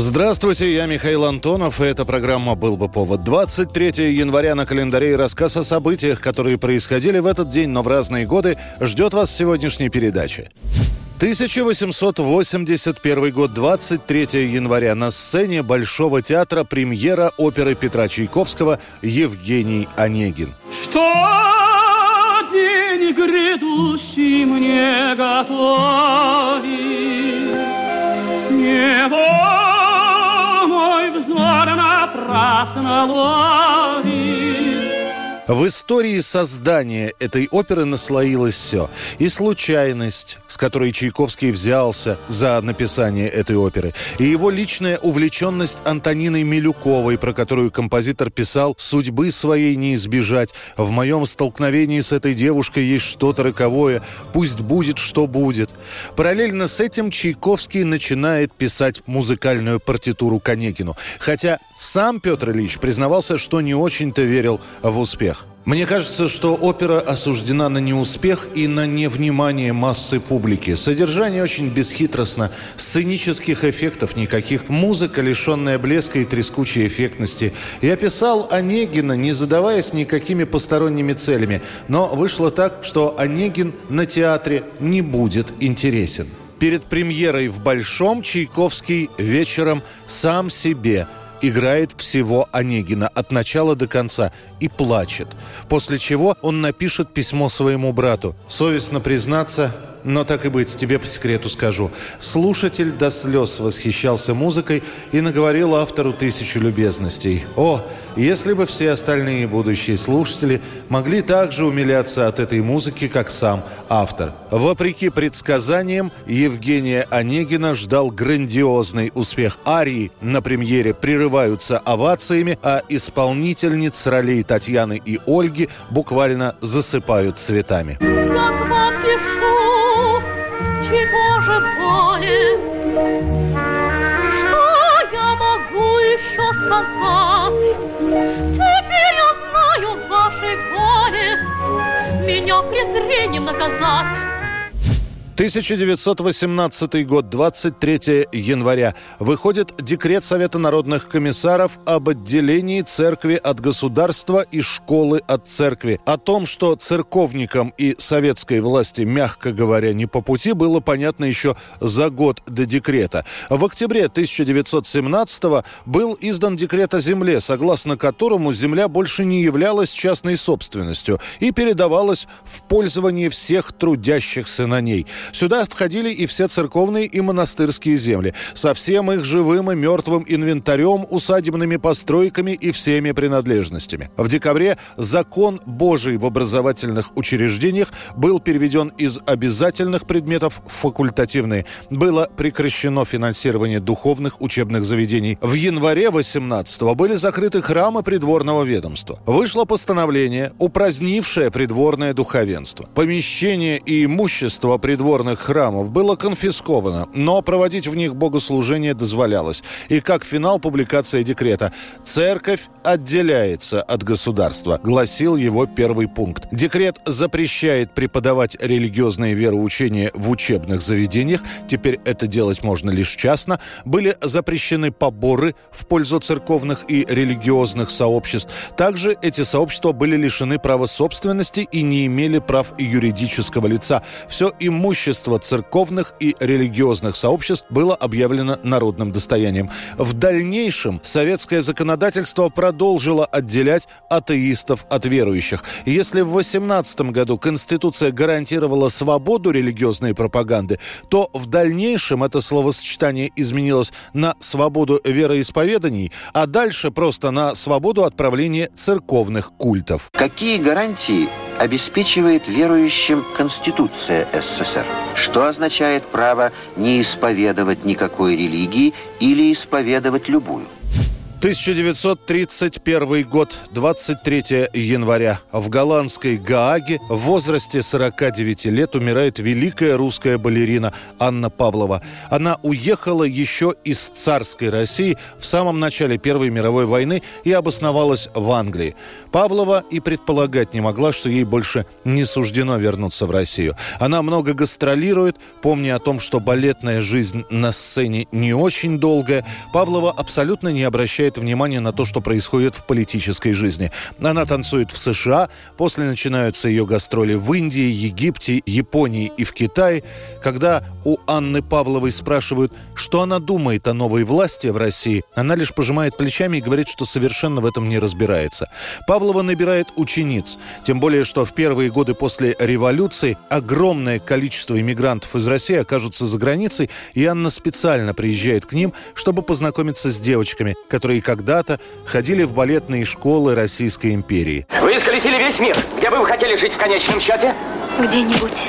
Здравствуйте, я Михаил Антонов, и эта программа «Был бы повод». 23 января на календаре и рассказ о событиях, которые происходили в этот день, но в разные годы, ждет вас в сегодняшней передаче. 1881 год, 23 января. На сцене Большого театра премьера оперы Петра Чайковского «Евгений Онегин». Что день грядущий мне готовит, напрасно ловит. В истории создания этой оперы наслоилось все. И случайность, с которой Чайковский взялся за написание этой оперы, и его личная увлеченность Антониной Милюковой, про которую композитор писал «Судьбы своей не избежать. В моем столкновении с этой девушкой есть что-то роковое. Пусть будет, что будет». Параллельно с этим Чайковский начинает писать музыкальную партитуру Конекину. Хотя сам Петр Ильич признавался, что не очень-то верил в успех. Мне кажется, что опера осуждена на неуспех и на невнимание массы публики. Содержание очень бесхитростно, сценических эффектов никаких, музыка, лишенная блеска и трескучей эффектности. Я писал Онегина, не задаваясь никакими посторонними целями, но вышло так, что Онегин на театре не будет интересен. Перед премьерой в Большом Чайковский вечером сам себе – играет всего Онегина от начала до конца и плачет. После чего он напишет письмо своему брату. Совестно признаться, но так и быть, тебе по секрету скажу. Слушатель до слез восхищался музыкой и наговорил автору тысячу любезностей. О, если бы все остальные будущие слушатели могли также умиляться от этой музыки, как сам автор. Вопреки предсказаниям, Евгения Онегина ждал грандиозный успех. Арии на премьере прерываются овациями, а исполнительниц ролей Татьяны и Ольги буквально засыпают цветами. Же более? Что я могу еще сказать? Теперь я знаю вашей воле меня презрением наказать. 1918 год, 23 января. Выходит декрет Совета народных комиссаров об отделении церкви от государства и школы от церкви. О том, что церковникам и советской власти, мягко говоря, не по пути, было понятно еще за год до декрета. В октябре 1917 был издан декрет о земле, согласно которому земля больше не являлась частной собственностью и передавалась в пользование всех трудящихся на ней. Сюда входили и все церковные и монастырские земли, со всем их живым и мертвым инвентарем, усадебными постройками и всеми принадлежностями. В декабре закон Божий в образовательных учреждениях был переведен из обязательных предметов в факультативные. Было прекращено финансирование духовных учебных заведений. В январе 18 были закрыты храмы придворного ведомства. Вышло постановление, упразднившее придворное духовенство. Помещение и имущество придворных храмов было конфисковано, но проводить в них богослужение дозволялось. И как финал публикация декрета «Церковь отделяется от государства», гласил его первый пункт. Декрет запрещает преподавать религиозные вероучения в учебных заведениях, теперь это делать можно лишь частно. Были запрещены поборы в пользу церковных и религиозных сообществ. Также эти сообщества были лишены права собственности и не имели прав юридического лица. Все имущество церковных и религиозных сообществ было объявлено народным достоянием. В дальнейшем советское законодательство продолжило отделять атеистов от верующих. Если в 18 году Конституция гарантировала свободу религиозной пропаганды, то в дальнейшем это словосочетание изменилось на свободу вероисповеданий, а дальше просто на свободу отправления церковных культов. Какие гарантии обеспечивает верующим Конституция СССР? Что означает право не исповедовать никакой религии или исповедовать любую? 1931 год, 23 января. В голландской Гааге в возрасте 49 лет умирает великая русская балерина Анна Павлова. Она уехала еще из царской России в самом начале Первой мировой войны и обосновалась в Англии. Павлова и предполагать не могла, что ей больше не суждено вернуться в Россию. Она много гастролирует, помня о том, что балетная жизнь на сцене не очень долгая. Павлова абсолютно не обращает обращает внимание на то, что происходит в политической жизни. Она танцует в США, после начинаются ее гастроли в Индии, Египте, Японии и в Китае. Когда у Анны Павловой спрашивают, что она думает о новой власти в России, она лишь пожимает плечами и говорит, что совершенно в этом не разбирается. Павлова набирает учениц, тем более, что в первые годы после революции огромное количество иммигрантов из России окажутся за границей, и Анна специально приезжает к ним, чтобы познакомиться с девочками, которые которые когда-то ходили в балетные школы Российской империи. Вы исколесили весь мир. Где бы вы хотели жить в конечном счете? Где-нибудь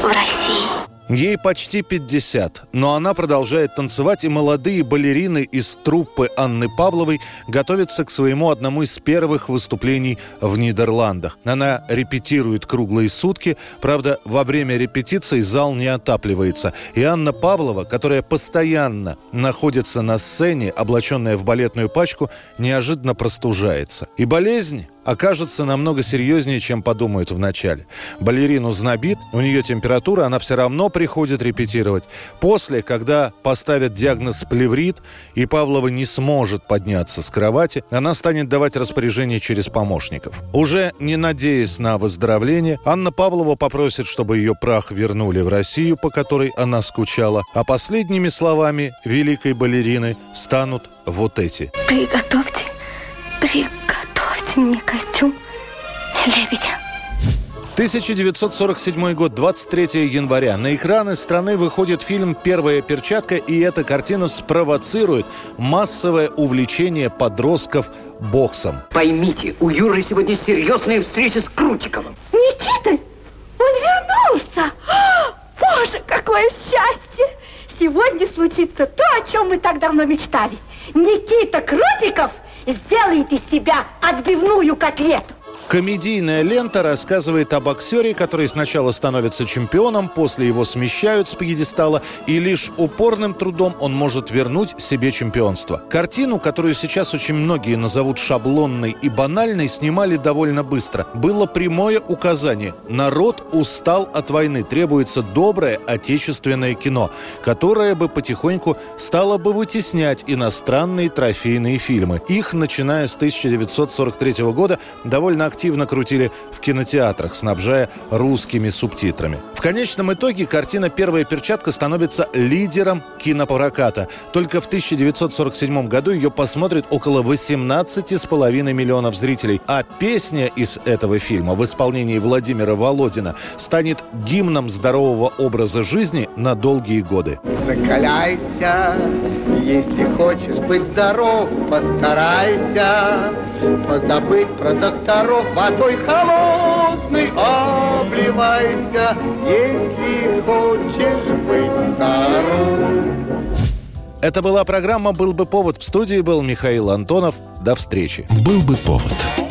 в России. Ей почти 50, но она продолжает танцевать, и молодые балерины из труппы Анны Павловой готовятся к своему одному из первых выступлений в Нидерландах. Она репетирует круглые сутки, правда, во время репетиции зал не отапливается. И Анна Павлова, которая постоянно находится на сцене, облаченная в балетную пачку, неожиданно простужается. И болезнь окажется намного серьезнее, чем подумают вначале. Балерину знобит, у нее температура, она все равно приходит репетировать. После, когда поставят диагноз плеврит, и Павлова не сможет подняться с кровати, она станет давать распоряжение через помощников. Уже не надеясь на выздоровление, Анна Павлова попросит, чтобы ее прах вернули в Россию, по которой она скучала, а последними словами великой балерины станут вот эти. Приготовьте, приготовьте Дайте мне костюм лебедя. 1947 год, 23 января. На экраны страны выходит фильм «Первая перчатка», и эта картина спровоцирует массовое увлечение подростков боксом. Поймите, у Юры сегодня серьезная встреча с Крутиковым. Никита, он вернулся! Боже, какое счастье! Сегодня случится то, о чем мы так давно мечтали. Никита Крутиков – сделает из себя отбивную котлету. Комедийная лента рассказывает о боксере, который сначала становится чемпионом, после его смещают с пьедестала, и лишь упорным трудом он может вернуть себе чемпионство. Картину, которую сейчас очень многие назовут шаблонной и банальной, снимали довольно быстро. Было прямое указание – народ устал от войны, требуется доброе отечественное кино, которое бы потихоньку стало бы вытеснять иностранные трофейные фильмы. Их, начиная с 1943 года, довольно активно крутили в кинотеатрах, снабжая русскими субтитрами. В конечном итоге картина «Первая перчатка» становится лидером кинопроката. Только в 1947 году ее посмотрит около 18,5 миллионов зрителей. А песня из этого фильма в исполнении Владимира Володина станет гимном здорового образа жизни на долгие годы. Закаляйся, если хочешь быть здоров, постарайся позабыть про докторов водой холодной обливайся, если хочешь быть здоров. Это была программа «Был бы повод». В студии был Михаил Антонов. До встречи. «Был бы повод»